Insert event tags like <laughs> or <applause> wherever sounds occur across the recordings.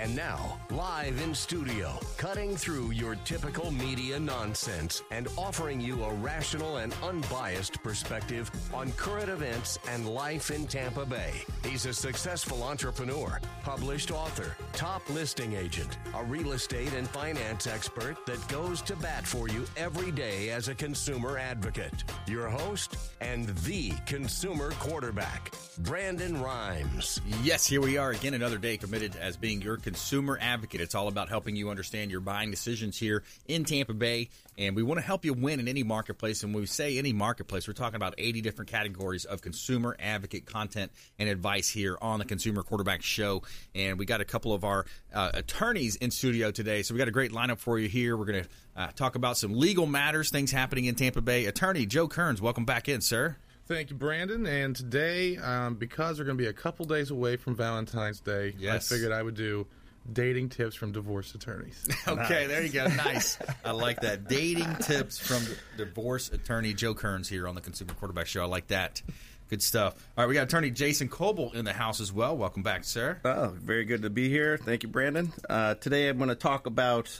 And now, live in studio, cutting through your typical media nonsense and offering you a rational and unbiased perspective on current events and life in Tampa Bay. He's a successful entrepreneur, published author, top listing agent, a real estate and finance expert that goes to bat for you every day as a consumer advocate. Your host and the consumer quarterback, Brandon Rhymes. Yes, here we are again, another day committed as being your consumer advocate. It's all about helping you understand your buying decisions here in Tampa Bay, and we want to help you win in any marketplace. And when we say any marketplace, we're talking about 80 different categories of consumer advocate content and advice here on the Consumer Quarterback Show. And we got a couple of our uh, attorneys in studio today, so we got a great lineup for you here. We're going to uh, talk about some legal matters, things happening in Tampa Bay. Attorney Joe Cairns, welcome back in, sir. Thank you, Brandon. And today, um, because we're going to be a couple days away from Valentine's Day, Yes. I figured I would do dating tips from divorce attorneys. <laughs> Okay, there you go. Nice. I like that. Dating tips from divorce attorney Joe Cairns here on the Consumer Quarterback Show. I like that. Good stuff. All right, we got attorney Jason Kobal in the house as well. Welcome back, sir. Oh, very good to be here. Thank you, Brandon. Uh, today I'm going to talk about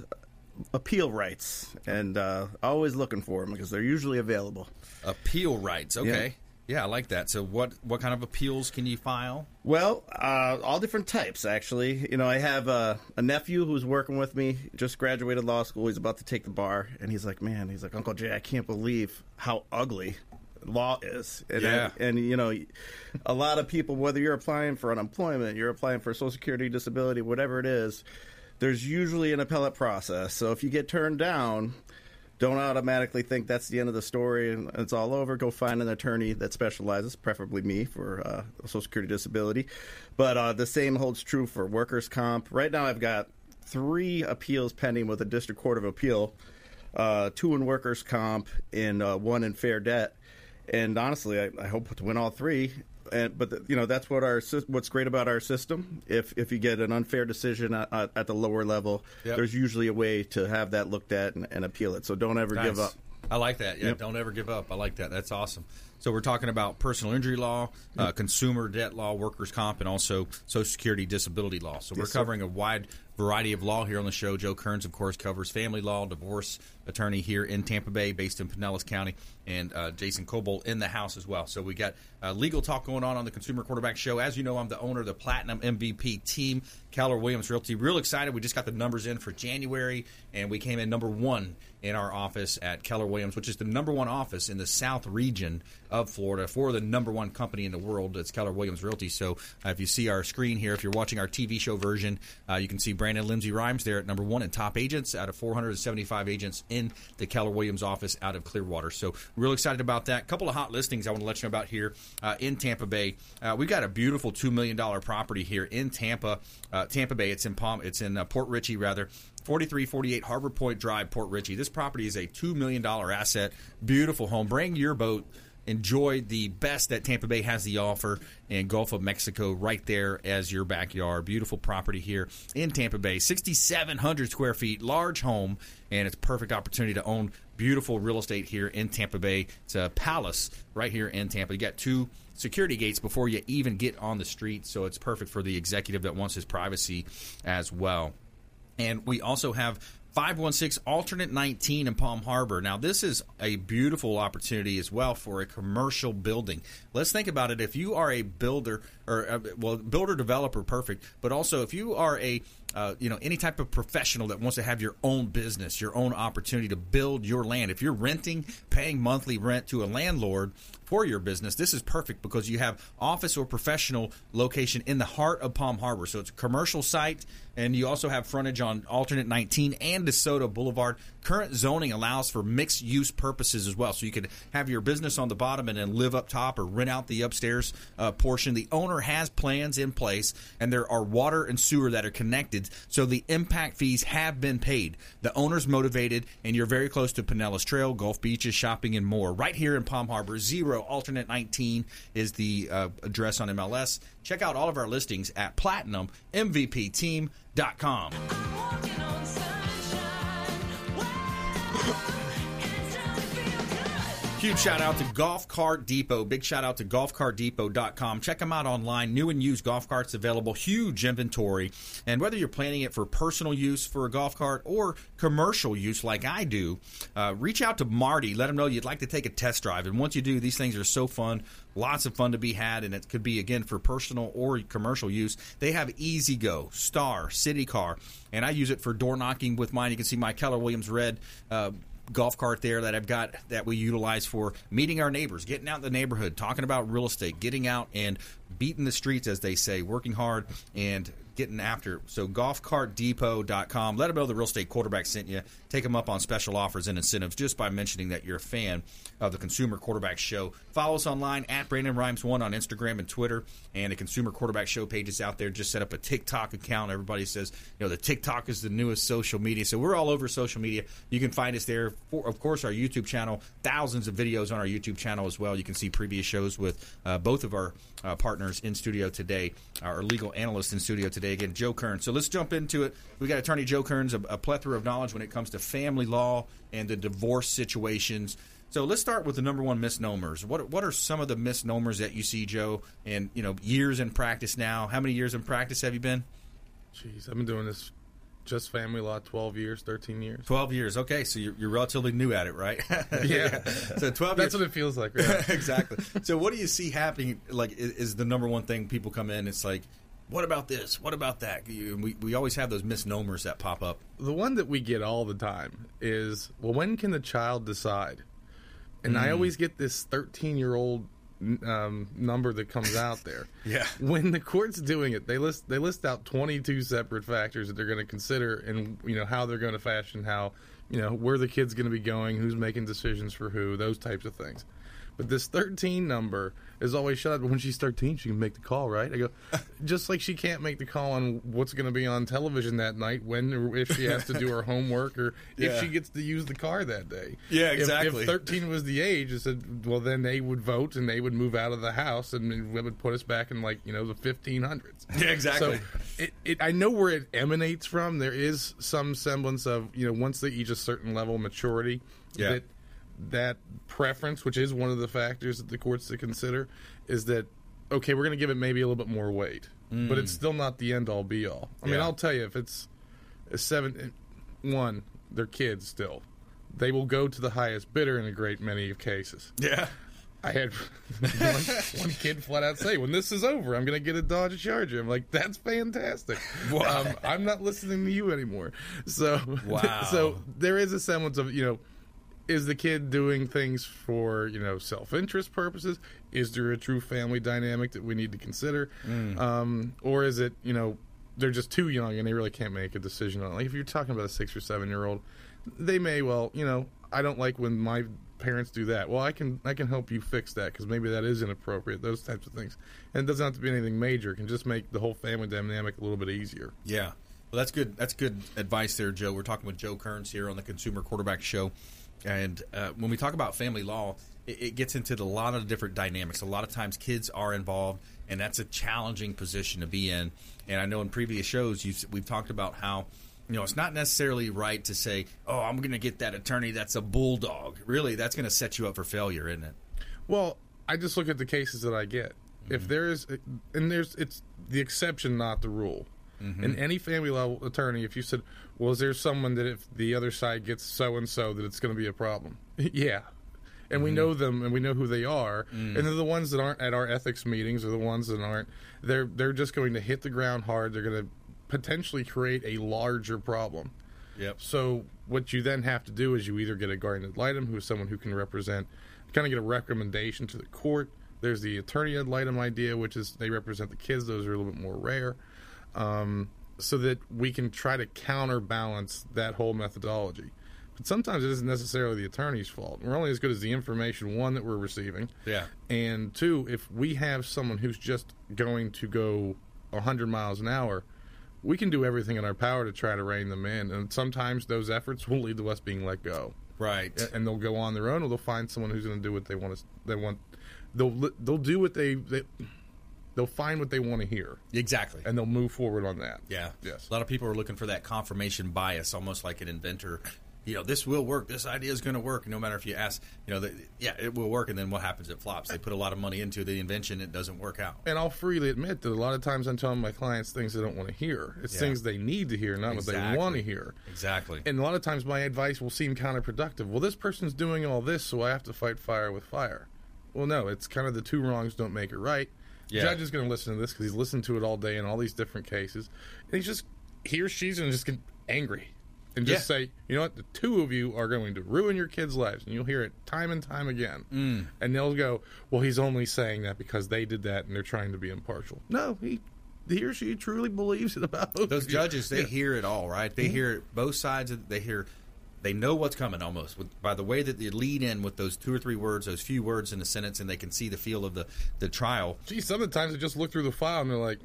appeal rights, and uh, always looking for them because they're usually available. Appeal rights. Okay. Yeah. I like that. So, what what kind of appeals can you file? Well, uh, all different types, actually. You know, I have a, a nephew who's working with me, just graduated law school. He's about to take the bar, and he's like, "Man, he's like, Uncle Jay, I can't believe how ugly." Law is, and, Yeah. and you know, a lot of people, whether you're applying for unemployment, you're applying for Social Security, disability, whatever it is, there's usually an appellate process. So if you get turned down, don't automatically think that's the end of the story and it's all over. Go find an attorney that specializes, preferably me, for uh, Social Security disability. But uh, the same holds true for workers' comp. Right now, I've got three appeals pending with the District Court of Appeal uh, two in workers' comp and uh, one in fair debt. And honestly, I, I hope to win all three. And, but the, you know that's what our what's great about our system. If if you get an unfair decision at, at the lower level, Yep. there's usually a way to have that looked at and, and appeal it. So don't ever give up. I like that. Yeah, Yep. don't ever give up. I like that. That's awesome. So we're talking about personal injury law, uh, consumer debt law, workers' comp, and also Social Security disability law. So we're Yes, sir. covering a wide variety of law here on the show. Joe Cairns, of course, covers family law, divorce attorney here in Tampa Bay, based in Pinellas County, and uh, Jason Kobal in the house as well. So we got uh, legal talk going on on the Consumer Quarterback Show. As you know, I'm the owner of the Platinum MVP team, Keller Williams Realty. Real excited. We just got the numbers in for January, and we came in number one in our office at Keller Williams, which is the number one office in the South region of Florida for the number one company in the world. It's Keller Williams Realty. So uh, if you see our screen here, if you're watching our TV show version, uh, you can see Brandon Lindsay Rhymes there at number one in top agents out of 475 agents in the Keller Williams office out of Clearwater. So real excited about that. A couple of hot listings I want to let you know about here uh, in Tampa Bay. Uh, we've got a beautiful two million dollar property here in Tampa, uh, Tampa Bay. It's in Palm. It's in uh, Port Richey rather. 4348 Harbor Point Drive, Port Richey. This property is a $2 million asset. Beautiful home. Bring your boat. Enjoy the best that Tampa Bay has to offer and Gulf of Mexico right there as your backyard. Beautiful property here in Tampa Bay. 6,700 square feet, large home, and it's a perfect opportunity to own beautiful real estate here in Tampa Bay. It's a palace right here in Tampa. You got two security gates before you even get on the street, so it's perfect for the executive that wants his privacy as well. And we also have 516 alternate 19 in Palm Harbor. Now, this is a beautiful opportunity as well for a commercial building. Let's think about it. If you are a builder or uh, well, builder developer, perfect. But also, if you are a uh, you know any type of professional that wants to have your own business, your own opportunity to build your land. If you're renting, paying monthly rent to a landlord for your business, this is perfect because you have office or professional location in the heart of Palm Harbor. So it's a commercial site, and you also have frontage on alternate 19 and DeSoto Boulevard. Current zoning allows for mixed use purposes as well. So you could have your business on the bottom and then live up top or rent out the upstairs uh, portion. The owner has plans in place, and there are water and sewer that are connected. So the impact fees have been paid. The owner's motivated, and you're very close to Pinellas Trail, Gulf Beaches, shopping, and more. Right here in Palm Harbor, zero alternate 19 is the uh, address on MLS. Check out all of our listings at platinummvpteam.com. Huge shout out to Golf Cart Depot. Big shout out to golfcartdepot.com. Check them out online. New and used golf carts available. Huge inventory. And whether you're planning it for personal use for a golf cart or commercial use like I do, uh, reach out to Marty. Let him know you'd like to take a test drive. And once you do, these things are so fun. Lots of fun to be had, and it could be again for personal or commercial use. They have E-Z-GO, Star, City Car, and I use it for door knocking with mine. You can see my Keller Williams red uh, golf cart there that I've got that we utilize for meeting our neighbors, getting out in the neighborhood, talking about real estate, getting out and beating the streets, as they say, working hard and getting after. So golfcartdepot.com. Let them know the real estate quarterback sent you. Take them up on special offers and incentives just by mentioning that you're a fan of the Consumer Quarterback Show. Follow us online at Brandon Rhymes One on Instagram and Twitter, and the Consumer Quarterback Show page is out there. Just set up a TikTok account. Everybody says you know the TikTok is the newest social media, so we're all over social media. You can find us there. For, of course, our YouTube channel, thousands of videos on our YouTube channel as well. You can see previous shows with uh, both of our uh, partners in studio today, our legal analyst in studio today. Again, Joe Cairns. So let's jump into it. We got attorney Joe Cairns a, a plethora of knowledge when it comes to family law and the divorce situations. So let's start with the number one misnomers. What what are some of the misnomers that you see, Joe? And you know, years in practice now. How many years in practice have you been? Jeez, I've been doing this just family law 12 years, 13 years. Twelve years. Okay, so you're, you're relatively new at it, right? <laughs> Yeah. So twelve. That's years. what it feels like. Right? <laughs> exactly. So, what do you see happening? Like, is, is the number one thing people come in? It's like, what about this? What about that? You, we we always have those misnomers that pop up. the one that we get all the time is, well, when can the child decide? And Mm. I always get this 13 year old um, number that comes out there. <laughs> Yeah. When the court's doing it, they list they list out 22 separate factors that they're going to consider, and you know how they're going to fashion how, you know where the kid's going to be going, who's making decisions for who, those types of things. But this 13 number is always shut up. But when she's 13, she can make the call, right? I go, <laughs> just like she can't make the call on what's going to be on television that night, when or if she has to do her homework, or Yeah. if she gets to use the car that day. Yeah, If- exactly. If, 13 was the age, it said, well, then they would vote and they would move out of the house and it would put us back in like you know the 1500s. <laughs> Yeah, exactly. So it, it, I know where it emanates from. There is some semblance of you know once they reach a certain level of maturity, Yeah. that that preference, which is one of the factors that the courts to consider, is that okay, we're going to give it maybe a little bit more weight, but it's still not the end all be all. I mean, Mm. I'll tell you if it's a seven, one, they're kids still. They will go to the highest bidder in a great many of cases. Yeah. I had one, <laughs> one kid flat out say, "When this is over, I'm going to get a Dodge Charger." I'm like, "That's fantastic." Um, I'm not listening to you anymore. So, Wow. <laughs> so there is a semblance of you know, is the kid doing things for you know self interest purposes? Is there a true family dynamic that we need to consider, um, or is it you know they're just too young and they really can't make a decision on? it? Like if you're talking about a six or seven year old, they may well you know I don't like when my parents do that. Well, I can I can help you fix that because maybe that is inappropriate. Those types of things, and it doesn't have to be anything major. It can just make the whole family dynamic a little bit easier. Yeah. Well, that's good. That's good advice there, Joe. We're talking with Joe Cairns here on the Consumer Quarterback Show, and uh, when we talk about family law, it, it gets into the, a lot of different dynamics. A lot of times, kids are involved, and that's a challenging position to be in. And I know in previous shows, you've, we've talked about how. You know, it's not necessarily right to say, "Oh, I'm going to get that attorney that's a bulldog." Really, that's going to set you up for failure, isn't it? Well, I just look at the cases that I get. If there is, and there's, it's the exception, not the rule. Mm-hmm. In any family law attorney, if you said, "Well, is there someone that if the other side gets so and so that it's going to be a problem?" <laughs> yeah, and we mm-hmm. know them and we know who they are, mm. and they're the ones that aren't at our ethics meetings or the ones that aren't. They're they're just going to hit the ground hard. They're going to potentially create a larger problem. Yep. So what you then have to do is you either get a guardian ad litem, who is someone who can represent, kind of get a recommendation to the court. There's the attorney ad litem idea, which is they represent the kids; those are a little bit more rare, um, so that we can try to counterbalance that whole methodology. But sometimes it isn't necessarily the attorney's fault. We're only as good as the information one that we're receiving, Yeah. and two, if we have someone who's just going to go 100 miles an hour, we can do everything in our power to try to rein them in. And sometimes those efforts will lead to us being let go. Right. And they'll go on their own, or they'll find someone who's going to do what they want. To, they want. They'll they'll do what they, they they'll find what they want to hear, Exactly. and they'll move forward on that. Yeah. Yes. A lot of people are looking for that confirmation bias, almost like an inventor. you know, this will work. This idea is going to work. No matter if you ask, you know, the, yeah, it will work. And then what happens? It flops. They put a lot of money into the invention. It doesn't work out. And I'll freely admit that a lot of times I'm telling my clients things they don't want to hear. It's Yeah. things they need to hear, not what they want to hear. Exactly. And a lot of times my advice will seem counterproductive. Well, this person's doing all this, so I have to fight fire with fire. Well, no, it's kind of the two wrongs don't make it right. Yeah. Judge is going to listen to this because he's listened to it all day in all these different cases. And he's just, he or she's going to just get angry and just Yeah. say, you know what, the two of you are going to ruin your kids' lives. And you'll hear it time and time again. Mm. And they'll go, well, he's only saying that because they did that and they're trying to be impartial. No, he. He or she truly believes it about Those judges, they Yeah. hear it all, right? They hear it, both sides. Of, they hear, they know what's coming almost with, by the way that they lead in with those two or three words, those few words in a sentence, and they can see the feel of the the trial. Gee, sometimes they just look through the file and they're like,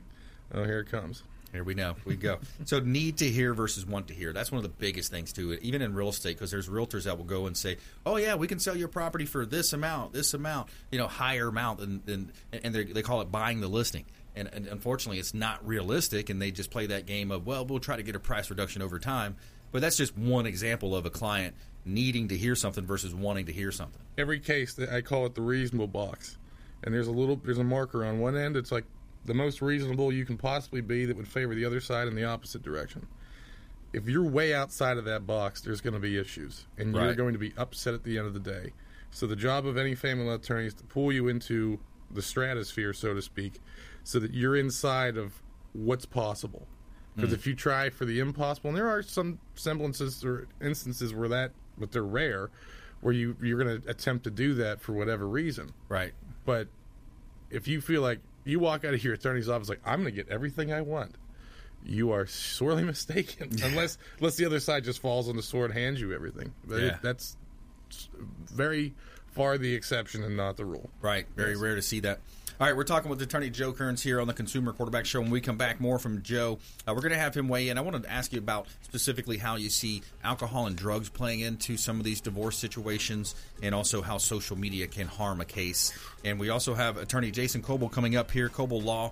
"Oh, here it comes." Here we know. We go. <laughs> so need to hear versus want to hear. That's one of the biggest things to it, even in real estate, because there's realtors that will go and say, "Oh yeah, we can sell your property for this amount, this amount, you know, higher amount," and and, and they they call it buying the listing. And, and unfortunately, it's not realistic, and they just play that game of, "Well, we'll try to get a price reduction over time." But that's just one example of a client needing to hear something versus wanting to hear something. Every case, I call it the reasonable box, and there's a little, there's a marker on one end. It's like the most reasonable you can possibly be that would favor the other side in the opposite direction. If you're way outside of that box, there's going to be issues, and you're going to be upset at the end of the day. So the job of any family law attorney is to pull you into the stratosphere, so to speak, so that you're inside of what's possible. Because mm. if you try for the impossible, and there are some semblances or instances where that, but they're rare, where you you're going to attempt to do that for whatever reason. Right. But if you feel like you walk out of your attorney's office like I'm going to get everything I want, you are sorely <laughs> mistaken. unless unless the other side just falls on the sword, and hands you everything. But it- Yeah. that's very far the exception and not the rule. Right. Very Yes. rare to see that. All right, we're talking with attorney Joe Cairns here on the Consumer Quarterback Show. When we come back, more from Joe. Uh, we're going to have him weigh in. I wanted to ask you about specifically how you see alcohol and drugs playing into some of these divorce situations, and also how social media can harm a case. And we also have attorney Jason Kobal coming up here, Kobal Law.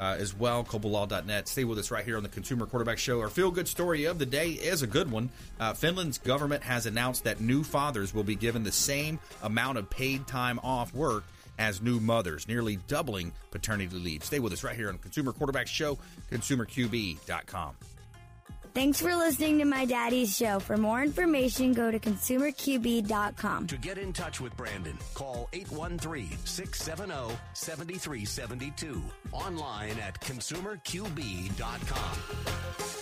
Uh, as well, KobalLaw.net. Stay with us right here on the Consumer Quarterback Show. Our feel good story of the day is a good one. Uh, Finland's government has announced that new fathers will be given the same amount of paid time off work as new mothers, nearly doubling paternity leave. Stay with us right here on Consumer Quarterback Show, consumerqb.com. Thanks for listening to my daddy's show. For more information, go to consumerqb.com. To get in touch with Brandon, call 813 670 7372. Online at consumerqb.com.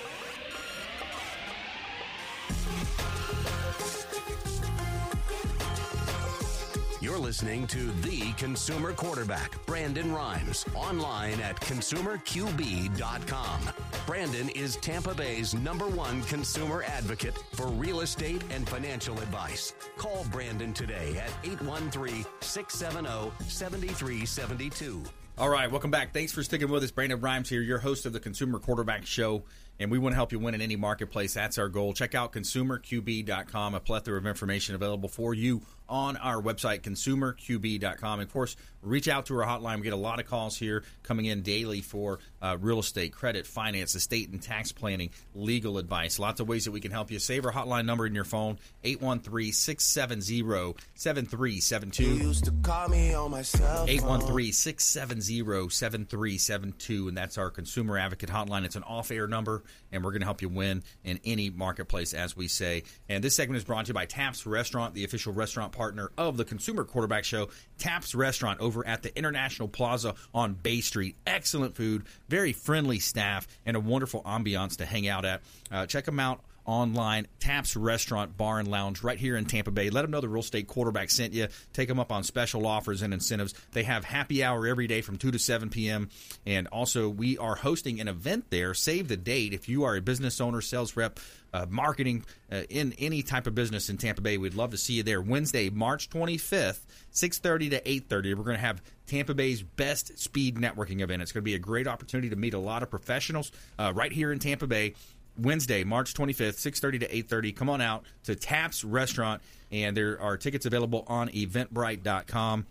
You're listening to the consumer quarterback, Brandon Rhymes, online at consumerqb.com. Brandon is Tampa Bay's number one consumer advocate for real estate and financial advice. Call Brandon today at 813 670 7372. All right, welcome back. Thanks for sticking with us. Brandon Rhymes here, your host of the Consumer Quarterback Show. and we want to help you win in any marketplace. That's our goal. Check out consumerqb.com, a plethora of information available for you on our website, consumerqb.com. And of course, reach out to our hotline. We get a lot of calls here coming in daily for uh, real estate, credit, finance, estate and tax planning, legal advice. Lots of ways that we can help you. Save our hotline number in your phone, 813 670 7372. 813 670 7372. And that's our consumer advocate hotline. It's an off air number, and we're going to help you win in any marketplace, as we say. And this segment is brought to you by Taps Restaurant, the official restaurant partner of the Consumer Quarterback Show. Taps Restaurant over at the International Plaza on Bay Street. Excellent food, very friendly staff, and a wonderful ambiance to hang out at. Uh, check them out online, Taps Restaurant Bar and Lounge right here in Tampa Bay. Let them know the real estate quarterback sent you. Take them up on special offers and incentives. They have happy hour every day from 2 to 7 p.m. And also, we are hosting an event there. Save the date if you are a business owner, sales rep, uh, marketing uh, in any type of business in Tampa Bay. We'd love to see you there. Wednesday, March 25th, 6:30 to 8:30. We're going to have Tampa Bay's best speed networking event. It's going to be a great opportunity to meet a lot of professionals uh, right here in Tampa Bay. Wednesday, March 25th, 6:30 to 8:30. Come on out to Taps Restaurant, and there are tickets available on Eventbrite.com.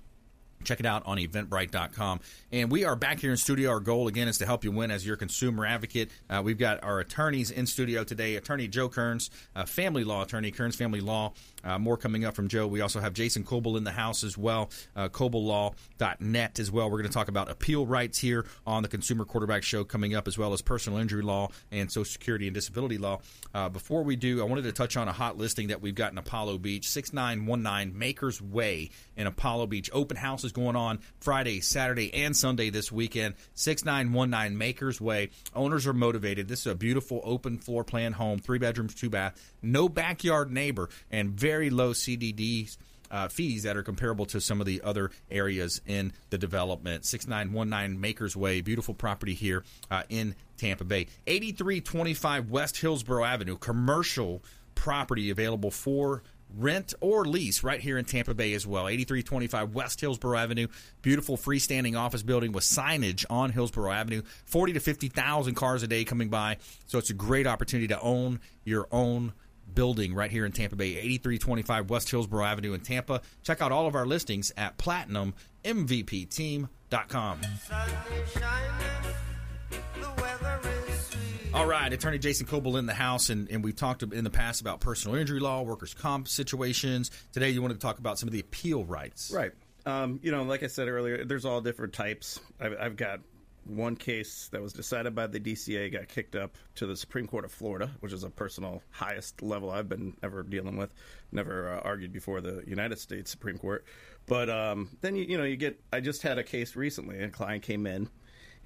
Check it out on eventbrite.com. And we are back here in studio. Our goal, again, is to help you win as your consumer advocate. Uh, we've got our attorneys in studio today Attorney Joe Cairns, uh, family law attorney, Cairns Family Law. Uh, more coming up from Joe. We also have Jason Kobal in the house as well, uh, KobalLaw.net as well. We're going to talk about appeal rights here on the Consumer Quarterback Show coming up, as well as personal injury law and Social Security and disability law. Uh, before we do, I wanted to touch on a hot listing that we've got in Apollo Beach 6919 Makers Way in Apollo Beach. Open houses going on Friday, Saturday, and Sunday this weekend. 6919 Makers Way. Owners are motivated. This is a beautiful open floor plan home, three bedrooms, two bath, no backyard neighbor, and very low CDDs. Uh, fees that are comparable to some of the other areas in the development. 6919 Makers Way, beautiful property here uh, in Tampa Bay. 8325 West Hillsborough Avenue, commercial property available for rent or lease right here in Tampa Bay as well. 8325 West Hillsborough Avenue, beautiful freestanding office building with signage on Hillsborough Avenue. 40 to 50,000 cars a day coming by. So it's a great opportunity to own your own building right here in Tampa Bay, 8325 West Hillsborough Avenue in Tampa. Check out all of our listings at platinummvpteam.com. All right, Attorney Jason Kobal in the house, and, and we've talked in the past about personal injury law, workers' comp situations. Today, you want to talk about some of the appeal rights. Right. Um, you know, like I said earlier, there's all different types. I've, I've got one case that was decided by the DCA got kicked up to the Supreme Court of Florida, which is a personal highest level I've been ever dealing with. Never uh, argued before the United States Supreme Court, but um, then you, you know you get. I just had a case recently. A client came in,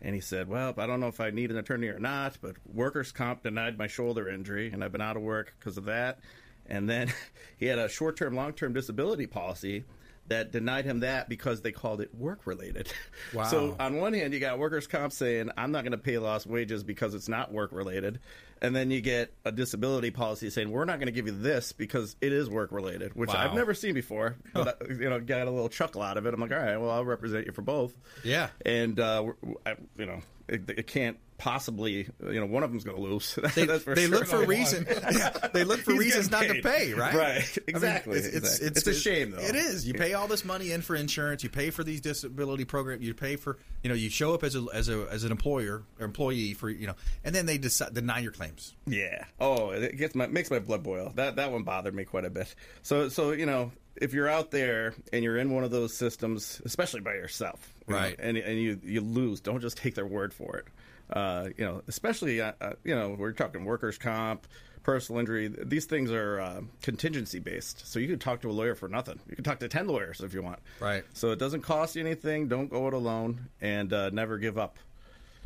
and he said, "Well, I don't know if I need an attorney or not, but workers' comp denied my shoulder injury, and I've been out of work because of that." And then <laughs> he had a short-term, long-term disability policy that denied him that because they called it work related. <laughs> Wow. So on one hand, you got workers' comp saying I'm not going to pay lost wages because it's not work related, and then you get a disability policy saying we're not going to give you this because it is work related, which Wow. I've never seen before. But I, you know, got a little chuckle out of it. I'm like, all right, well, I'll represent you for both. Yeah. and uh, I, you know, it, it can't possibly, you know, one of them's going to lose. <laughs> They, for they sure. look for reason. <laughs> <laughs> they look for He's reasons not to pay, right? Right. I mean, Exactly. it's, it's, it's, It's a shame, though. It is. You pay all this money in for insurance. You pay for these disability programs. You pay for you know you show up as a as a as an employer or employee for you know, and then they decide, deny your claims. Yeah. Oh, it gets my makes my blood boil. That that one bothered me quite a bit. So so you know, if you're out there and you're in one of those systems, especially by yourself, you know, Right. and and you you lose, don't just take their word for it. Uh, you know, especially uh, uh, you know, we're talking workers' comp, personal injury. These things are uh, contingency based, so you can talk to a lawyer for nothing. You can talk to ten lawyers if you want. Right. So it doesn't cost you anything. Don't go it alone, and uh, never give up.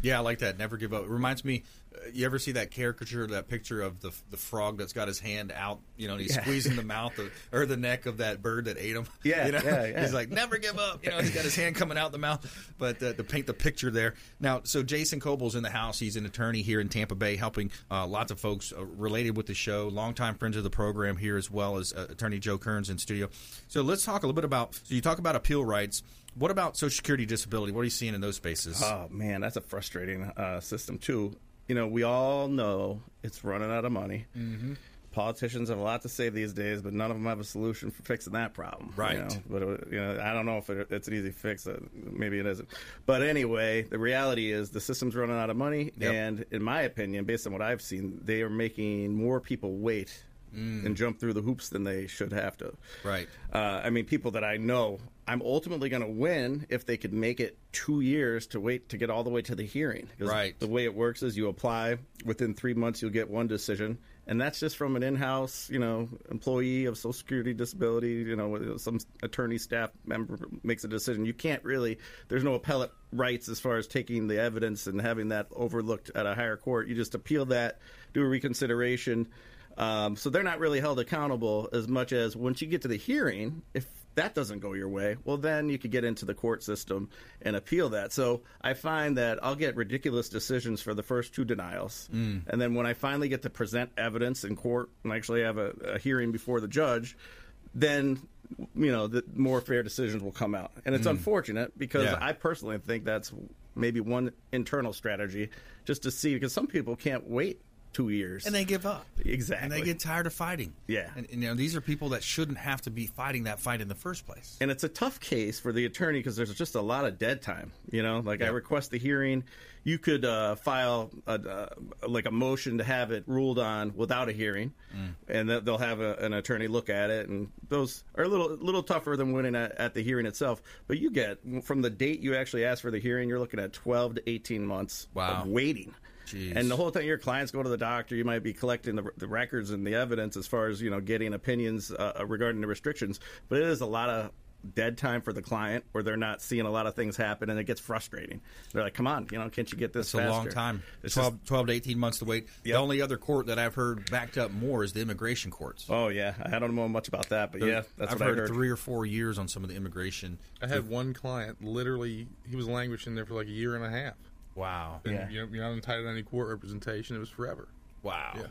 Yeah, I like that. Never give up. It reminds me. uh, You ever see that caricature, that picture of the the frog that's got his hand out? You know, and he's Yeah. squeezing the <laughs> mouth of, or the neck of that bird that ate him. <laughs> Yeah, you know? yeah, yeah. He's like, never give up. You know, he's got his hand coming out the mouth. But uh, to paint the picture there. Now, so Jason Kobal's in the house. He's an attorney here in Tampa Bay, helping uh, lots of folks uh, related with the show, longtime friends of the program here, as well as uh, Attorney Joe Cairns in studio. So let's talk a little bit about. So you talk about appeal rights. What about Social Security disability? What are you seeing in those spaces? Oh man, that's a frustrating uh, system too. you know, we all know it's running out of money. Mm-hmm. Politicians have a lot to say these days, but none of them have a solution for fixing that problem. you Right. know? But uh, you know, I don't know if it, it's an easy fix. Uh, maybe it isn't. But anyway, the reality is the system's running out of money, Yep. and in my opinion, based on what I've seen, they are making more people wait and jump through the hoops than they should have to. Right. Uh, I mean, people that I know, I'm ultimately going to win if they could make it two years to wait to get all the way to the hearing. Right. The way it works is you apply within three months, you'll get one decision, and that's just from an in-house, you know, employee of Social Security disability. You know, some attorney staff member makes a decision. You can't really. There's no appellate rights as far as taking the evidence and having that overlooked at a higher court. You just appeal that, do a reconsideration. Um, so they're not really held accountable as much as once you get to the hearing, if that doesn't go your way, well, then you could get into the court system and appeal that. So I find that I'll get ridiculous decisions for the first two denials. And then when I finally get to present evidence in court and actually have a, a hearing before the judge, then you know the more fair decisions will come out and it's unfortunate because Yeah. i personally think that's maybe one internal strategy just to see because some people can't wait two years And they give up. Exactly. And they get tired of fighting. Yeah. And, and, you know, these are people that shouldn't have to be fighting that fight in the first place. and it's a tough case for the attorney because there's just a lot of dead time. You know, like I request the hearing, you could uh, file a, uh, like a motion to have it ruled on without a hearing, Mm. and they'll have a, an attorney look at it, and those are a little little tougher than winning at, at the hearing itself. But you get from the date you actually ask for the hearing, you're looking at 12 to 18 months Wow. of waiting. Jeez. And the whole time your clients go to the doctor, you might be collecting the, the records and the evidence as far as you know getting opinions uh, regarding the restrictions. But it is a lot of dead time for the client where they're not seeing a lot of things happen and it gets frustrating. They're like, "Come on, you know, can't you get this?" It's a long time. It's 12, just- 12 to 18 months to wait. Yep. The only other court that I've heard backed up more is the immigration courts. oh yeah, I don't know much about that, but yeah, that's I've what heard, I heard. three or four years on some of the immigration. I had one client literally he was languishing there for like a year and a half. Wow. And Yeah. you know, you're not entitled to any court representation. It was forever. Wow. Yeah.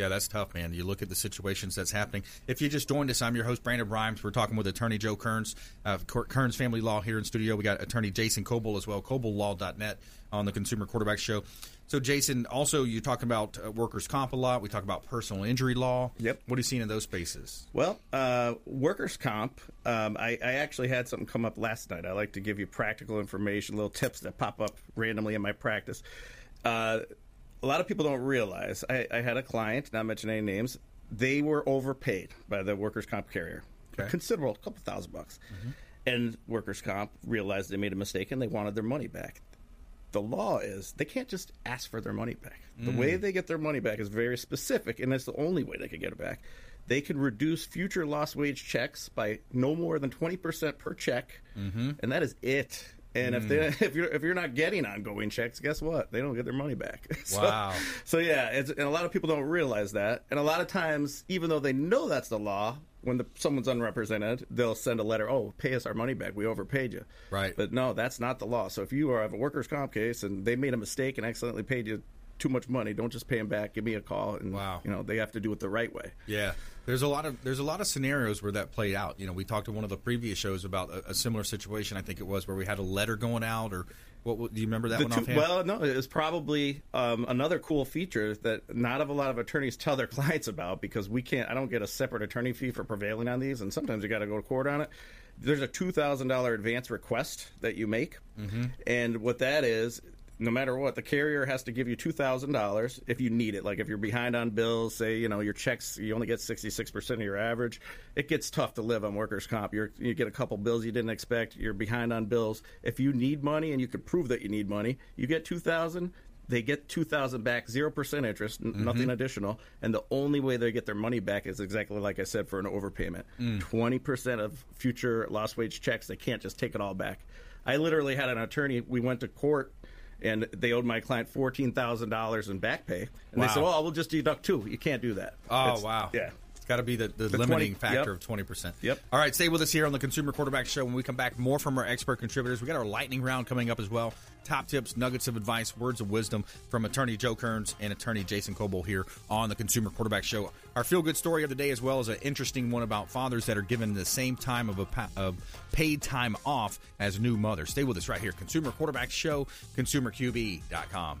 Yeah, that's tough, man. You look at the situations that's happening. If you just joined us, I'm your host, Brandon Rhymes. We're talking with attorney Joe Cairns of Cairns Family Law here in studio. We got attorney Jason Kobal as well, koballaw.net on the Consumer Quarterback Show. So, Jason, also you talk about uh, workers' comp a lot. We talk about personal injury law. Yep. What are you seeing in those spaces? Well, uh, workers' comp. Um, I, I actually had something come up last night. I like to give you practical information, little tips that pop up randomly in my practice. Uh, a lot of people don't realize. I, I had a client, not mentioning any names. They were overpaid by the workers' comp carrier, Okay. considerable, a couple thousand bucks. Mm-hmm. And workers' comp realized they made a mistake and they wanted their money back the law is they can't just ask for their money back. The way mm. they get their money back is very specific, and that's the only way they can get it back. They can reduce future lost wage checks by no more than twenty percent per check, mm-hmm. and that is it. And if hmm. they <laughs> if you're if you're not getting ongoing checks, guess what? They don't get their money back. <laughs> so, Wow. So yeah, it's, and a lot of people don't realize that. And a lot of times, even though they know that's the law, when the, someone's unrepresented, they'll send a letter. Oh, pay us our money back. We overpaid you. Right. But no, that's not the law. So if you are have a workers' comp case and they made a mistake and accidentally paid you too much money, don't just pay them back. Give me a call. And Wow. you know they have to do it the right way. Yeah, there's a lot of there's a lot of scenarios where that played out. You know, we talked to one of the previous shows about a, a similar situation. I think it was where we had a letter going out, or what? do you remember that The one two- offhand? well, no, it's probably um, another cool feature that not of a lot of attorneys tell their <laughs> clients about because we can't. I don't get a separate attorney fee for prevailing on these, and sometimes you got to go to court on it. There's a two thousand dollar advance request that you make, Mm-hmm. and what that is. No matter what, the carrier has to give you two thousand dollars if you need it. Like if you're behind on bills, say you know your checks, you only get sixty six percent of your average. It gets tough to live on workers' comp. You're, you get a couple bills you didn't expect. You're behind on bills. If you need money and you can prove that you need money, you get two thousand. They get two thousand back, zero percent interest, n- mm-hmm. nothing additional, and the only way they get their money back is exactly like I said for an overpayment. Mm. Twenty percent of future lost wage checks, they can't just take it all back. I literally had an attorney. We went to court and they owed my client fourteen thousand dollars in back pay. And Wow. they said, "Oh, we'll just deduct two. You can't do that." Oh It's- wow! Yeah. Got to be the, the, The limiting 20 factor yep. of twenty percent. Yep. All right, stay with us here on the Consumer Quarterback Show. When we come back, more from our expert contributors. We got our lightning round coming up as well. Top tips, nuggets of advice, words of wisdom from Attorney Joe Cairns and Attorney Jason Kobal here on the Consumer Quarterback Show. Our feel good story of the day, as well as an interesting one about fathers that are given the same time of a pa- of paid time off as new mothers. Stay with us right here, Consumer Quarterback Show, ConsumerQB.com.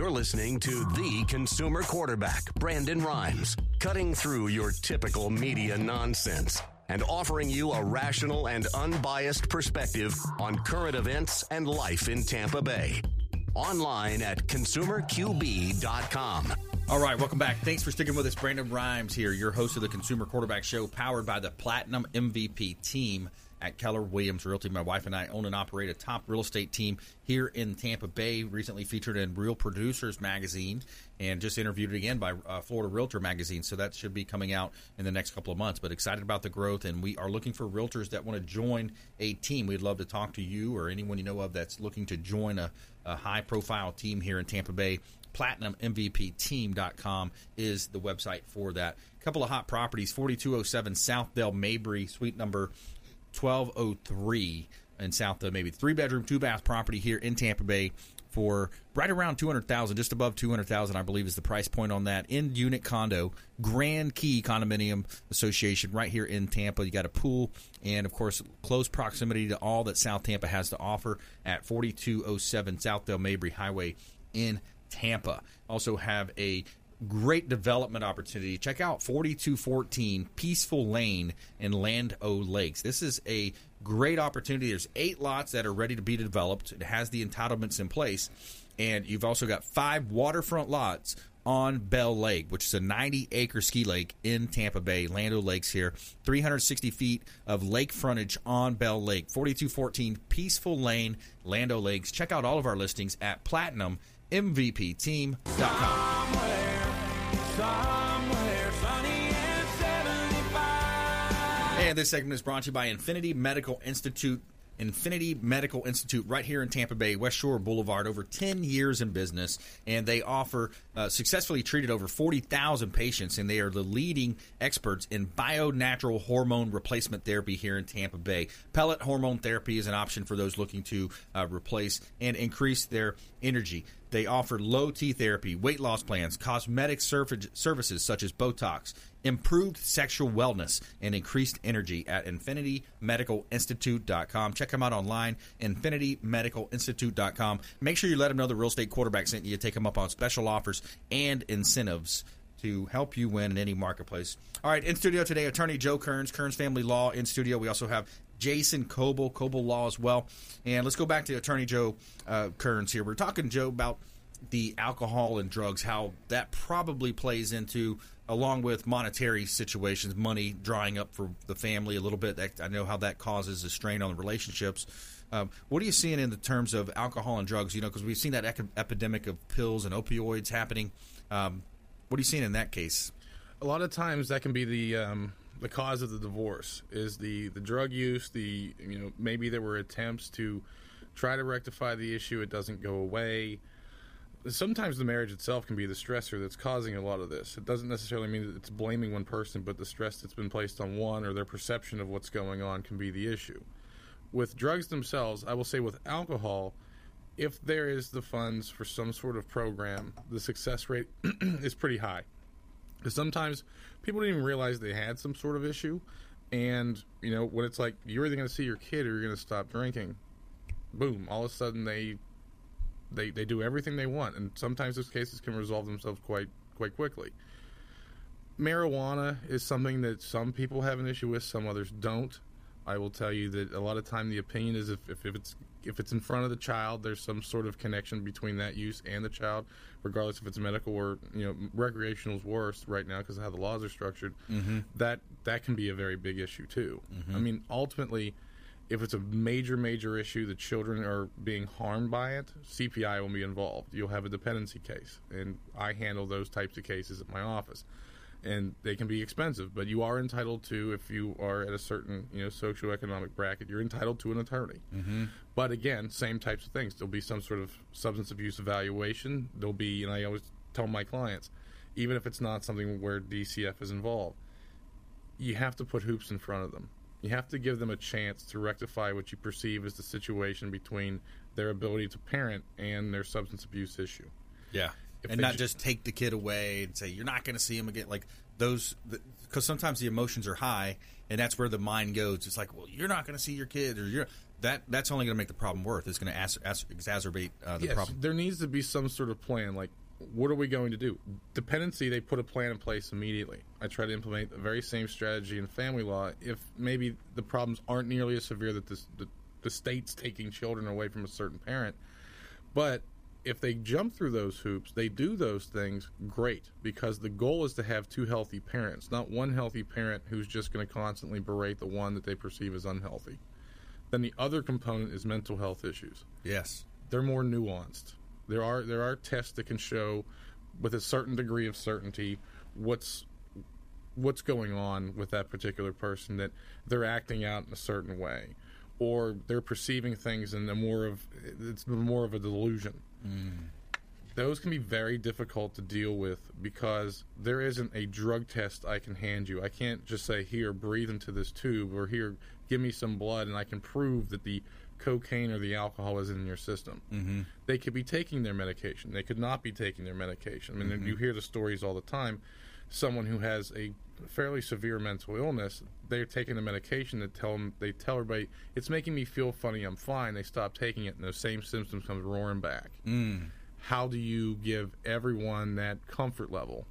You're listening to the consumer quarterback, Brandon Rhymes, cutting through your typical media nonsense and offering you a rational and unbiased perspective on current events and life in Tampa Bay. Online at consumerqb.com. All right, welcome back. Thanks for sticking with us. Brandon Rhymes here, your host of the Consumer Quarterback Show, powered by the Platinum MVP team at Keller Williams Realty. My wife and I own and operate a top real estate team here in Tampa Bay. Recently featured in Real Producers magazine and just interviewed again by uh, Florida Realtor magazine. So that should be coming out in the next couple of months. But excited about the growth, and we are looking for realtors that want to join a team. We'd love to talk to you or anyone you know of that's looking to join a, a high profile team here in Tampa Bay. PlatinumMVPTeam.com is the website for that. A couple of hot properties 4207 South Dale Mabry, suite number 1203 in South, of maybe three bedroom, two bath property here in Tampa Bay for right around 200,000, just above 200,000, I believe is the price point on that. In unit condo, Grand Key Condominium Association right here in Tampa. You got a pool and, of course, close proximity to all that South Tampa has to offer at 4207 South Dale Mabry Highway in Tampa. Also have a great development opportunity. Check out 4214 Peaceful Lane in Land O Lakes. This is a great opportunity. There's eight lots that are ready to be developed. It has the entitlements in place. And you've also got five waterfront lots on Bell Lake, which is a 90 acre ski lake in Tampa Bay, Land O Lakes here. 360 feet of lake frontage on Bell Lake. 4214 Peaceful Lane, Land O Lakes. Check out all of our listings at platinummvpteam.com. And this segment is brought to you by Infinity Medical Institute. Infinity Medical Institute, right here in Tampa Bay, West Shore Boulevard, over 10 years in business, and they offer uh, successfully treated over 40,000 patients, and they are the leading experts in bio-natural hormone replacement therapy here in Tampa Bay. Pellet hormone therapy is an option for those looking to uh, replace and increase their energy. They offer low T therapy, weight loss plans, cosmetic services such as Botox, improved sexual wellness, and increased energy at InfinityMedicalInstitute.com. Check them out online, InfinityMedicalInstitute.com. Make sure you let them know the real estate quarterback sent you. To take them up on special offers and incentives to help you win in any marketplace. All right, in studio today, attorney Joe Cairns, Cairns Family Law in studio. We also have Jason Kobal, Kobal Law as well. And let's go back to Attorney Joe uh, Cairns here. We're talking, Joe, about the alcohol and drugs, how that probably plays into, along with monetary situations, money drying up for the family a little bit. That, I know how that causes a strain on the relationships. Um, what are you seeing in the terms of alcohol and drugs? You know, because we've seen that ec- epidemic of pills and opioids happening. Um, what are you seeing in that case? A lot of times that can be the um, the cause of the divorce is the the drug use. The you know maybe there were attempts to try to rectify the issue. It doesn't go away. Sometimes the marriage itself can be the stressor that's causing a lot of this. It doesn't necessarily mean that it's blaming one person, but the stress that's been placed on one or their perception of what's going on can be the issue. With drugs themselves, I will say with alcohol, if there is the funds for some sort of program, the success rate <clears throat> is pretty high. Because sometimes people didn't even realize they had some sort of issue. And, you know, when it's like you're either going to see your kid or you're going to stop drinking, boom, all of a sudden they, they they do everything they want. And sometimes those cases can resolve themselves quite quite quickly. Marijuana is something that some people have an issue with, some others don't. I will tell you that a lot of time the opinion is if, if, if it's if it's in front of the child, there's some sort of connection between that use and the child, regardless if it's medical or you know recreational is worse right now because of how the laws are structured. Mm-hmm. That that can be a very big issue too. Mm-hmm. I mean, ultimately, if it's a major major issue, the children are being harmed by it. CPI will be involved. You'll have a dependency case, and I handle those types of cases at my office. and they can be expensive. But you are entitled to, if you are at a certain you know socioeconomic bracket, you're entitled to an attorney. Mm-hmm. But again, same types of things. There'll be some sort of substance abuse evaluation. There'll be, and I always tell my clients, even if it's not something where DCF is involved, you have to put hoops in front of them. You have to give them a chance to rectify what you perceive as the situation between their ability to parent and their substance abuse issue. Yeah, If and not ju- just take the kid away and say you're not going to see him again. Like those, because sometimes the emotions are high, and that's where the mind goes. It's like, well, you're not going to see your kid, or you're that. That's only going to make the problem worse. It's going to as, as, exacerbate uh, the yes, problem. there needs to be some sort of plan. Like, what are we going to do? Dependency, they put a plan in place immediately. I try to implement the very same strategy in family law. If maybe the problems aren't nearly as severe that this, the, the state's taking children away from a certain parent, but if they jump through those hoops, they do those things, great. Because the goal is to have two healthy parents, not one healthy parent who's just going to constantly berate the one that they perceive as unhealthy. Then the other component is mental health issues Yes. they're more nuanced. There are there are tests that can show with a certain degree of certainty what's what's going on with that particular person that they're acting out in a certain way or they're perceiving things in a more of it's more of a delusion. Mm. Those can be very difficult to deal with because there isn't a drug test I can hand you. I can't just say, here, breathe into this tube, or here, give me some blood, and I can prove that the cocaine or the alcohol is in your system. Mm-hmm. They could be taking their medication. They could not be taking their medication. I mean, mm-hmm. you hear the stories all the time. Someone who has a fairly severe mental illness, they're taking the medication that tell them, they tell everybody, it's making me feel funny, I'm fine. They stop taking it, and those same symptoms come roaring back mm. how do you give everyone that comfort level?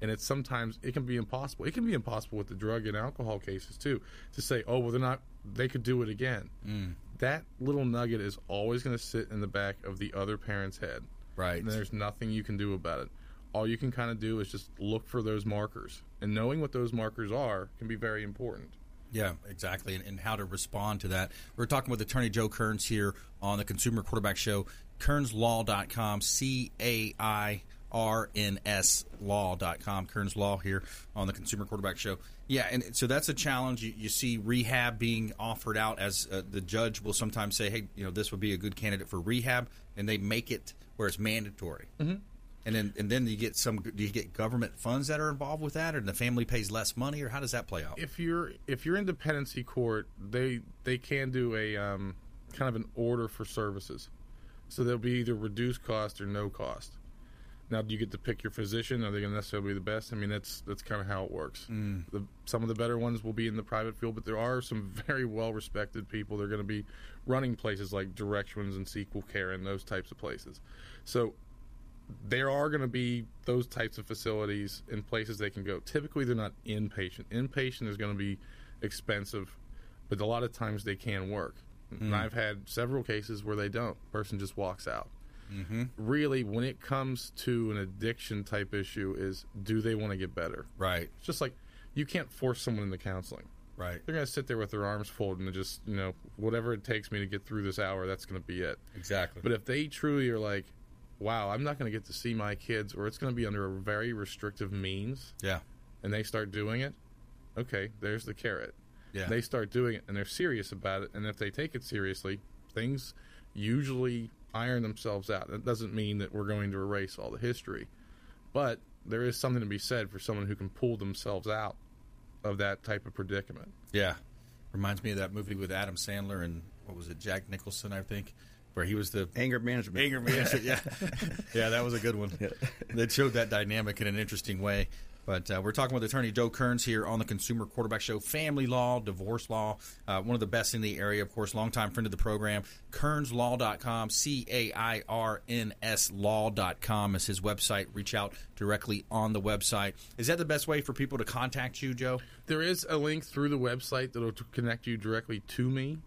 And it's sometimes it can be impossible. It can be impossible with the drug and alcohol cases too to say, oh well, they're not. They could do it again. Mm. That little nugget is always going to sit in the back of the other parent's head. Right. And there's nothing you can do about it. All you can kind of do is just look for those markers, and knowing what those markers are can be very important. Yeah, exactly, and, and how to respond to that. We're talking with attorney Joe Cairns here on the Consumer Quarterback Show, CairnsLaw.com, C A I R N S Law.com, Cairns Law here on the Consumer Quarterback Show. Yeah, and so that's a challenge. You, you see rehab being offered out as uh, the judge will sometimes say, hey, you know, this would be a good candidate for rehab, and they make it where it's mandatory. Mm-hmm. And then, and then you get some. Do you get government funds that are involved with that, or the family pays less money, or how does that play out? if you're if you're in dependency court, they they can do a um, kind of an order for services. So there'll be either reduced cost or no cost. Now, do you get to pick your physician? Are they going to necessarily be the best? I mean, that's that's kind of how it works. Mm. The, some of the better ones will be in the private field, but there are some <laughs> very well respected people. They're going to be running places like Directions and Sequel Care and those types of places. So there are going to be those types of facilities in places they can go. Typically, they're not inpatient. Inpatient is going to be expensive, but a lot of times they can work. Mm. And I've had several cases where they don't. Person just walks out. Mm-hmm. Really, when it comes to an addiction type issue, is do they want to get better? Right, It's just like you can't force someone into counseling. right, They're going to sit there with their arms folded and just, you know, whatever it takes me to get through this hour, that's going to be it. exactly. But if they truly are like, wow, I'm not going to get to see my kids, or it's going to be under a very restrictive means, yeah, and they start doing it, okay, there's the carrot. yeah, They start doing it, and they're serious about it. And if they take it seriously, things usually iron themselves out. That doesn't mean that we're going to erase all the history, but there is something to be said for someone who can pull themselves out of that type of predicament. yeah. Reminds me of that movie with Adam Sandler and what was it, Jack Nicholson, I think, where he was the Anger management. anger management. Yeah, <laughs> yeah, that was a good one. <laughs> That showed that dynamic in an interesting way. But uh, we're talking with attorney Joe Cairns here on the Consumer Quarterback Show. Family law, divorce law, uh, one of the best in the area, of course, longtime friend of the program. CairnsLaw.com, C A I R N S Law.com is his website. Reach out directly on the website. Is that the best way for people to contact you, Joe? There is a link through the website that will connect you directly to me.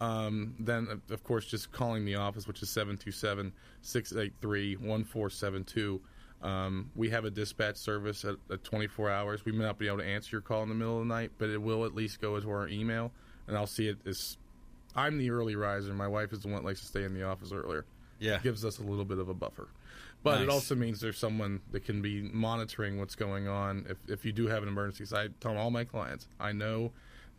Um, then, of- of course, just calling the office, which is 727 683 1472. Um, we have a dispatch service at, at 24 hours. We may not be able to answer your call in the middle of the night, but it will at least go to our email, and I'll see it as I'm the early riser. My wife is the one that likes to stay in the office earlier. Yeah. gives us a little bit of a buffer. But it also means there's someone that can be monitoring what's going on. If if you do have an emergency, so I tell all my clients, I know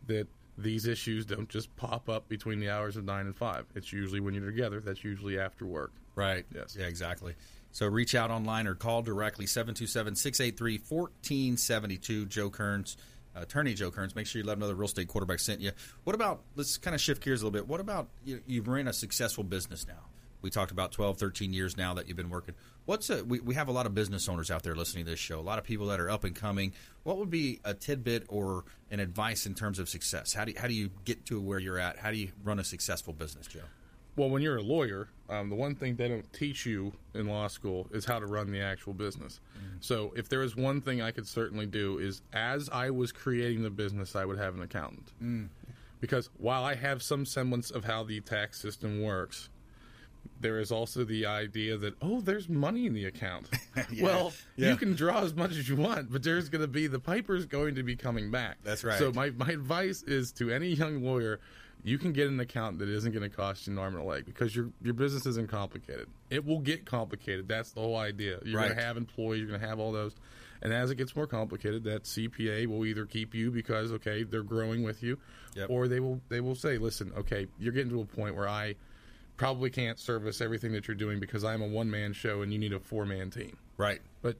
that these issues don't just pop up between the hours of nine and five. It's usually when you're together. That's usually after work. Right. Yes. Yeah, exactly. So reach out online or call directly 727-683-1472 Joe Cairns, attorney Joe Cairns. Make sure you let the real estate quarterback sent you. What about let's kind of shift gears a little bit. What about you, you've ran a successful business now? We talked about 12, 13 years now that you've been working. What's a we, we have a lot of business owners out there listening to this show. A lot of people that are up and coming. What would be a tidbit or an advice in terms of success? How do you, how do you get to where you're at? How do you run a successful business, Joe? Well, when you're a lawyer, um, the one thing they don't teach you in law school is how to run the actual business. So, if there is one thing I could certainly do is, as I was creating the business, I would have an accountant. Because while I have some semblance of how the tax system works, there is also the idea that oh, there's money in the account. <laughs> Well, Yeah. you can draw as much as you want, but there's going to be the piper's going to be coming back. That's right. So my my advice is to any young lawyer, you can get an account that isn't going to cost you an arm and a leg because your your business isn't complicated. It will get complicated. That's the whole idea. You're going to have employees. You're going to have all those. And as it gets more complicated, that CPA will either keep you because okay they're growing with you, Yep. or they will they will say, listen, okay, you're getting to a point where I probably can't service everything that you're doing because I'm a one man show and you need a four man team. Right. But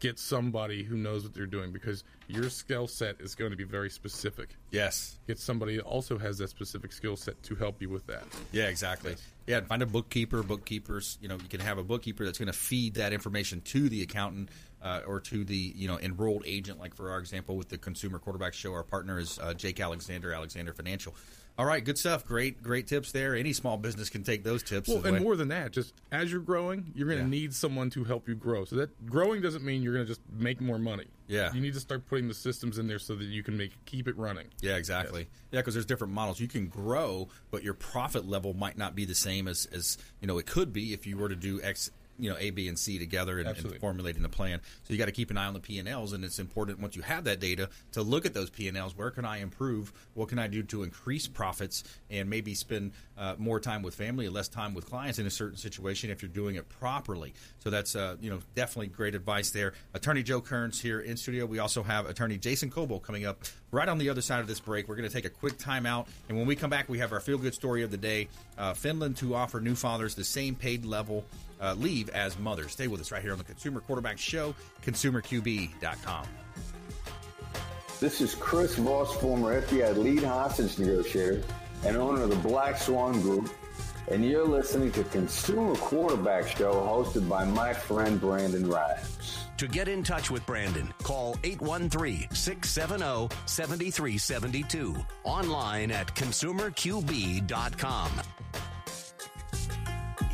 get somebody who knows what they're doing because your skill set is going to be very specific. Yes. Get somebody that also has that specific skill set to help you with that. Yeah, exactly. Yeah, find a bookkeeper. Bookkeepers, you know, you can have a bookkeeper that's going to feed that information to the accountant uh, or to the you know enrolled agent. Like for our example with the Consumer Quarterback Show, our partner is uh, Jake Alexander, Alexander Financial. All right, good stuff. Great, great tips there. Any small business can take those tips. Well, and well. more than that, just as you're growing, you're going to Yeah. need someone to help you grow. So that growing doesn't mean you're going to just make more money. Yeah. you need to start putting the systems in there so that you can make keep it running. Yeah, exactly. Yeah, because there's different models. You can grow, but your profit level might not be the same as, as you know it could be if you were to do X, you know, A, B, and C together and, and formulating the plan. So you got to keep an eye on the P and Ls, and it's important once you have that data to look at those P and Ls. Where can I improve? What can I do to increase profits and maybe spend uh, more time with family and less time with clients in a certain situation if you're doing it properly. So that's uh, you know definitely great advice there. Attorney Joe Cairns here in studio. We also have Attorney Jason Kobal coming up right on the other side of this break. We're going to take a quick timeout, and when we come back, we have our feel good story of the day. Uh, Finland to offer new fathers the same paid level uh, leave as mothers. Stay with us right here on the Consumer Quarterback Show, ConsumerQB.com. This is Chris Voss, former FBI lead hostage negotiator and owner of the Black Swan Group, and you're listening to Consumer Quarterback Show hosted by my friend Brandon Rhimes. To get in touch with Brandon, call 813 670 7372. Online at consumerqb.com.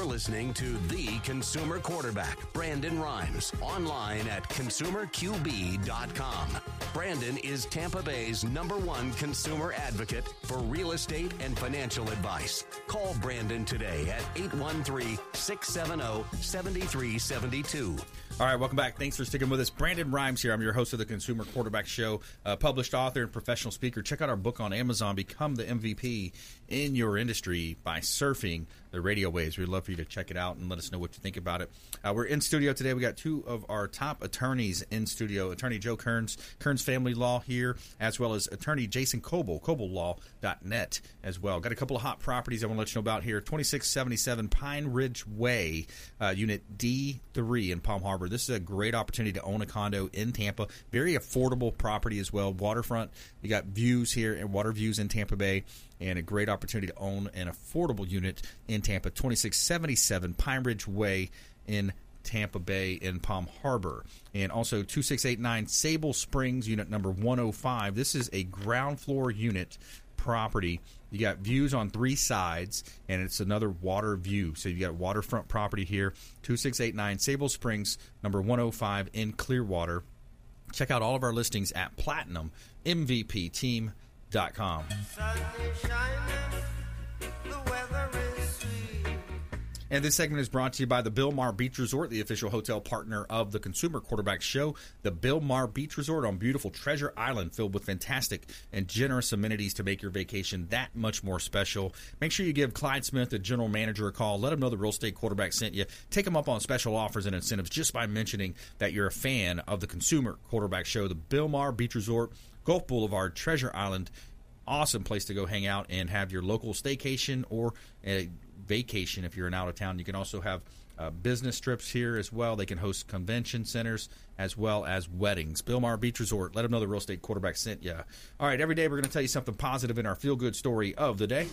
You're listening to the consumer quarterback, Brandon Rhimes, online at consumerqb.com. Brandon is Tampa Bay's number one consumer advocate for real estate and financial advice. Call Brandon today at 813 670 7372. All right, welcome back. Thanks for sticking with us. Brandon Rhimes here. I'm your host of the Consumer Quarterback Show, uh, published author and professional speaker. Check out our book on Amazon, Become the MVP in Your Industry by Surfing the Radio Waves. We'd love for you to check it out and let us know what you think about it. Uh, we're in studio today. We got two of our top attorneys in studio Attorney Joe Cairns, Cairns Family Law here, as well as Attorney Jason Kobal, KobalLaw.net as well. Got a couple of hot properties I want to let you know about here 2677 Pine Ridge Way, uh, Unit D3 in Palm Harbor. This is a great opportunity to own a condo in Tampa. Very affordable property as well. Waterfront. You got views here and water views in Tampa Bay, and a great opportunity to own an affordable unit in Tampa. 2677 Pine Ridge Way in Tampa Bay in Palm Harbor. And also 2689 Sable Springs, unit number 105. This is a ground floor unit property. You got views on three sides, and it's another water view. So you got waterfront property here, 2689 Sable Springs, number 105 in Clearwater. Check out all of our listings at platinummvpteam.com. And this segment is brought to you by the Bilmar Beach Resort, the official hotel partner of the Consumer Quarterback Show. The Bilmar Beach Resort on beautiful Treasure Island, filled with fantastic and generous amenities to make your vacation that much more special. Make sure you give Clyde Smith, the general manager, a call. Let him know the real estate quarterback sent you. Take him up on special offers and incentives just by mentioning that you're a fan of the Consumer Quarterback Show. The Bilmar Beach Resort, Gulf Boulevard, Treasure Island. Awesome place to go hang out and have your local staycation or a vacation if you're in out of town. You can also have uh, business trips here as well. They can host convention centers as well as weddings. Bilmar Beach Resort. Let them know the real estate quarterback sent you. All right, every day we're going to tell you something positive in our feel good story of the day.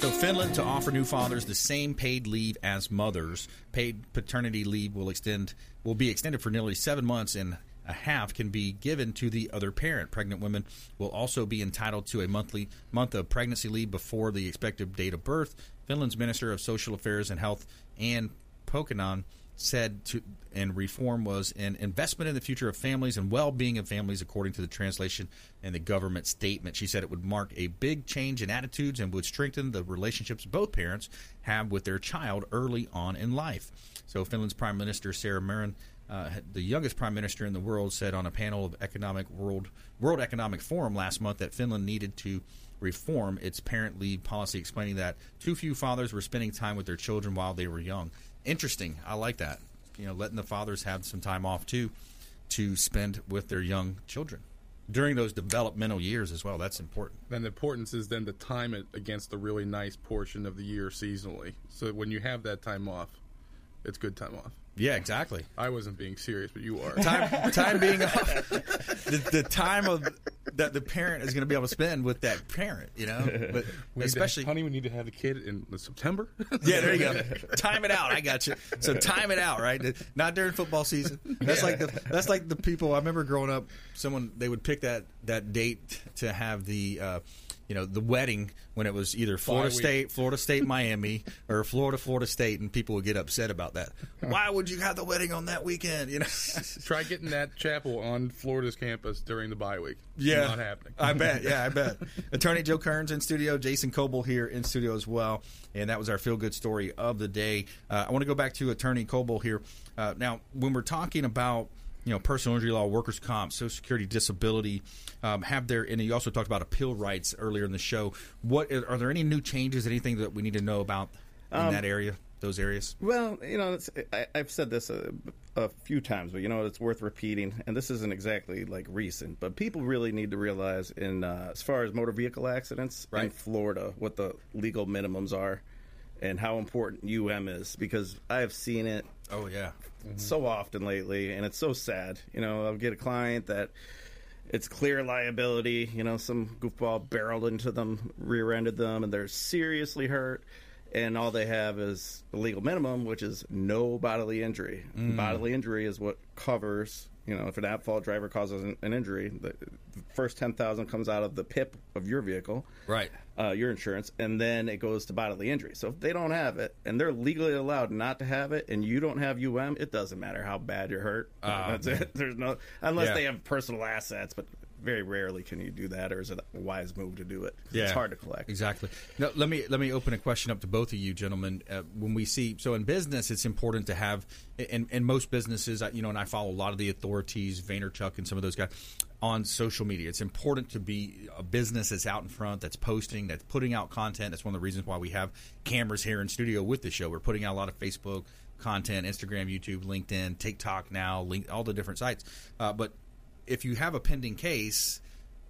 So, Finland to offer new fathers the same paid leave as mothers. Paid paternity leave will extend will be extended for nearly seven months and a half can be given to the other parent. Pregnant women will also be entitled to a monthly month of pregnancy leave before the expected date of birth. Finland's Minister of Social Affairs and Health, Ann Pokanen, said to and reform was an investment in the future of families and well-being of families according to the translation and the government statement she said it would mark a big change in attitudes and would strengthen the relationships both parents have with their child early on in life so finland's prime minister sarah marin uh, the youngest prime minister in the world said on a panel of economic world World Economic Forum last month that Finland needed to reform its parent leave policy, explaining that too few fathers were spending time with their children while they were young. Interesting. I like that. You know, letting the fathers have some time off too to spend with their young children during those developmental years as well. That's important. Then the importance is then to time it against the really nice portion of the year seasonally. So when you have that time off, it's good time off. Yeah, exactly. I wasn't being serious, but you are. Time, <laughs> time being the, the time of that the parent is going to be able to spend with that parent, you know. <laughs> But We need to- especially, honey, we need to have the kid in September. yeah, there you go. Time it out. I got you. So time it out, right? Not during football season. That's like the that's like the people. I remember growing up. Someone they would pick that that date to have the. Uh, you know the wedding when it was either Florida. State, Florida State, Miami, or Florida, Florida State, and people would get upset about that. <laughs> Why would you have the wedding on that weekend? You know, <laughs> Try getting that chapel on Florida's campus during the bye week. Yeah, not happening. I bet. Yeah, I bet. <laughs> Attorney Joe Cairns in studio, Jason Kobal here in studio as well, and that was our feel good story of the day. Uh, I want to go back to Attorney Kobal here. Uh, now, when we're talking about you know personal injury law, workers' comp, Social Security, disability, um, have there, and you also talked about appeal rights earlier in the show. What are there any new changes? Anything that we need to know about in Um, that area? Those areas. Well, you know, it's, I, I've said this a, a few times, but you know, it's worth repeating. And this isn't exactly like recent, but people really need to realize, in uh, as far as motor vehicle accidents right. in Florida, what the legal minimums are, and how important UM is, because I have seen it Oh yeah. Mm-hmm. so often lately, and it's so sad. You know, I'll get a client that it's clear liability. You know, some goofball barreled into them, rear-ended them, and they're seriously hurt. And all they have is the legal minimum, which is no bodily injury. Bodily injury is what covers. You know, if an at-fault driver causes an, an injury, the first ten thousand comes out of the PIP of your vehicle Right. uh, your insurance, and then it goes to bodily injury. So if they don't have it, and they're legally allowed not to have it, and you don't have UM, it doesn't matter how bad you're hurt. That's it. There's no unless Yeah. they have personal assets, but very rarely can you do that, or is it a wise move to do it? Yeah, It's hard to collect. Exactly. Now, let me let me open a question up to both of you, gentlemen. Uh, when we see so in business, it's important to have in, in most businesses, you know, and I follow a lot of the authorities, Vaynerchuk, and some of those guys on social media. It's important to be a business that's out in front, that's posting, that's putting out content. That's one of the reasons why we have cameras here in studio with the show. We're putting out a lot of Facebook content, Instagram, YouTube, LinkedIn, TikTok now, link all the different sites. Uh, but if you have a pending case,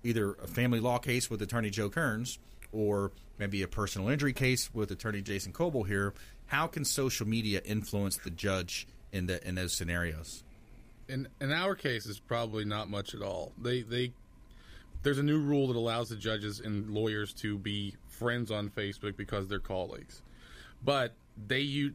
either a family law case with attorney Joe Cairns or maybe a personal injury case with attorney Jason Kobal here, how can social media influence the judge in the in those scenarios? in in our case is probably not much at all. They they there's a new rule that allows the judges and lawyers to be friends on Facebook because they're colleagues. But they you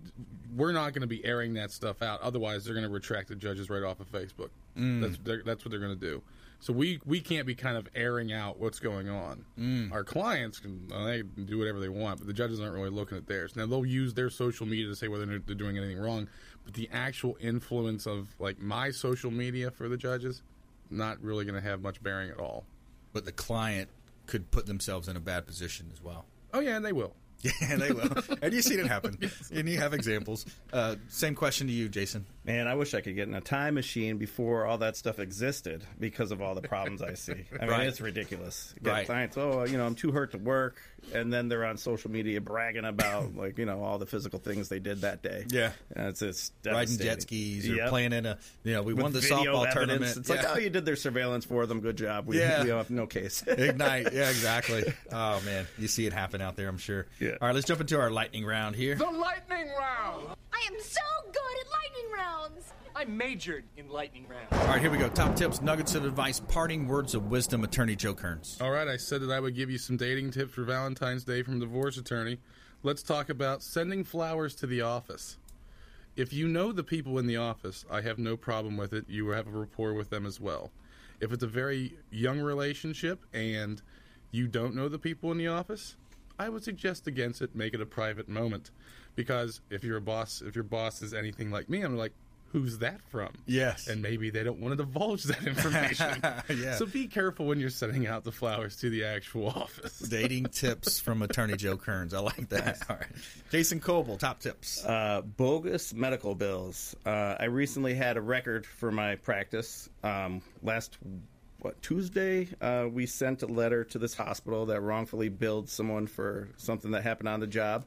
we're not going to be airing that stuff out. Otherwise, they're going to retract the judges right off of Facebook. Mm. That's that's what they're going to do. So we we can't be kind of airing out what's going on. Mm. Our clients can they can do whatever they want, but the judges aren't really looking at theirs. Now they'll use their social media to say whether they're they're doing anything wrong, but the actual influence of like my social media for the judges, not really going to have much bearing at all. But the client could put themselves in a bad position as well. Oh yeah, and they will. <laughs> Yeah, they will. <laughs> and you've seen it happen. And you have examples. Uh, same question to you, Jason. Man, I wish I could get in a time machine before all that stuff existed because of all the problems I see. I mean, Right. it's ridiculous. You Get Right. clients, oh, you know, I'm too hurt to work, and then they're on social media bragging about <laughs> like you know all the physical things they did that day. Yeah. and it's just Riding jet skis or Yep. playing in a, you know, we With won the softball evidence. tournament. It's like, oh, you did their surveillance for them. Good job. We, Yeah. we have no case. <laughs> Ignite. Yeah, <laughs> exactly. Oh, man. You see it happen out there, I'm sure. Yeah. All right, let's jump into our lightning round here. The lightning round! I am so good at lightning rounds. I majored in lightning rounds. All right, here we go. Top tips, nuggets of advice, parting words of wisdom, attorney Joe Cairns. All right, I said that I would give you some dating tips for Valentine's Day from divorce attorney. Let's talk about sending flowers to the office. If you know the people in the office, I have no problem with it. You have a rapport with them as well. If it's a very young relationship and you don't know the people in the office, I would suggest against it. Make it a private moment, because if you're a boss, if your boss is anything like me, I'm like, who's that from? Yes. and maybe they don't want to divulge that information. <laughs> Yeah. So be careful when you're sending out the flowers to the actual <laughs> office. Dating tips from attorney Joe Cairns. I like that. <laughs> All right. Jason Kobal, top tips. Uh, bogus medical bills. Uh, I recently had a record for my practice. Um, last what Tuesday, uh, we sent a letter to this hospital that wrongfully billed someone for something that happened on the job,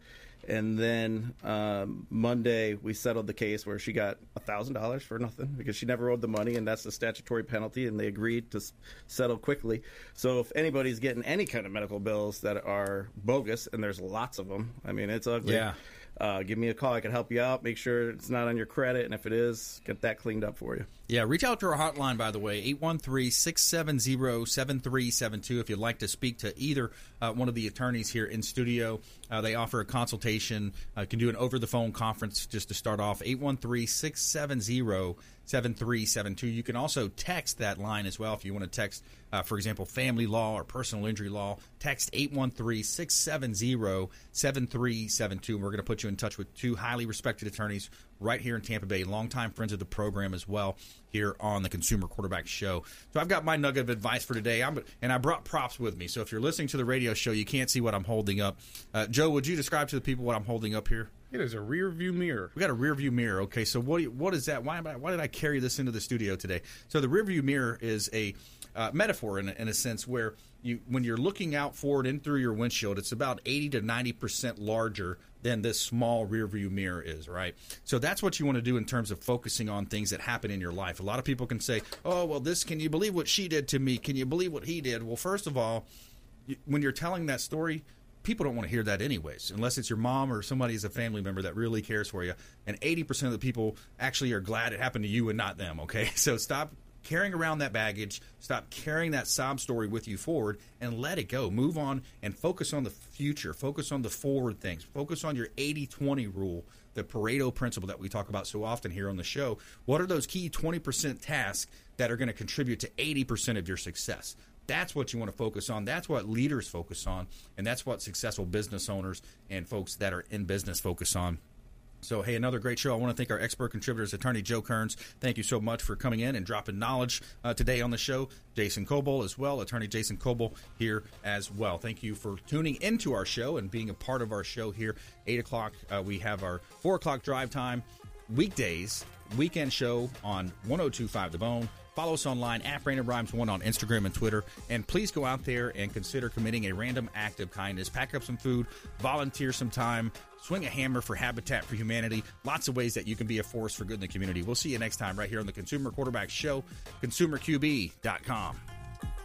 and then um, Monday we settled the case where she got thousand dollars for nothing because she never owed the money, and that's the statutory penalty, and they agreed to s- settle quickly. So if anybody's getting any kind of medical bills that are bogus, and there's lots of them, I mean it's ugly. Yeah. Uh, give me a call. I can help you out. Make sure it's not on your credit, and if it is, get that cleaned up for you. Yeah, reach out to our hotline, by the way, 813 670 7372. If you'd like to speak to either uh, one of the attorneys here in studio, uh, they offer a consultation. Uh, can do an over the phone conference just to start off. 813 670 7372. You can also text that line as well if you want to text, uh, for example, family law or personal injury law. Text 813 670 7372. We're going to put you in touch with two highly respected attorneys right here in Tampa Bay, longtime friends of the program as well here on the Consumer Quarterback Show. So I've got my nugget of advice for today, I'm, and I brought props with me. So if you're listening to the radio show, you can't see what I'm holding up. Uh, Joe, would you describe to the people what I'm holding up here? It is a rear view mirror. We got a rear view mirror. Okay, so what what is that? Why am I, why did I carry this into the studio today? So the rear view mirror is a uh, metaphor in a, in a sense where you when you're looking out forward in through your windshield, it's about eighty to ninety percent larger than this small rear view mirror is. Right. So that's what you want to do in terms of focusing on things that happen in your life. A lot of people can say, "Oh, well, this can you believe what she did to me? Can you believe what he did?" Well, first of all, when you're telling that story, people don't want to hear that anyways, unless it's your mom or somebody as a family member that really cares for you. And 80% of the people actually are glad it happened to you and not them, okay? <laughs> So stop carrying around that baggage, stop carrying that sob story with you forward, and let it go. Move on and focus on the future, focus on the forward things, focus on your 80 20 rule. The Pareto principle that we talk about so often here on the show. What are those key 20% tasks that are going to contribute to 80% of your success? That's what you want to focus on. That's what leaders focus on, and that's what successful business owners and folks that are in business focus on. So, hey, another great show. I want to thank our expert contributors, attorney Joe Cairns. Thank you so much for coming in and dropping knowledge uh, today on the show. Jason Kobal as well, attorney Jason Kobal here as well. Thank you for tuning into our show and being a part of our show here. 8 o'clock, uh, we have our 4 o'clock drive time. Weekdays, weekend show on 1025 The Bone. Follow us online at Brandon Rhimes One on Instagram and Twitter. And please go out there and consider committing a random act of kindness. Pack up some food, volunteer some time, swing a hammer for Habitat for Humanity. Lots of ways that you can be a force for good in the community. We'll see you next time right here on the Consumer Quarterback Show, consumerqb.com.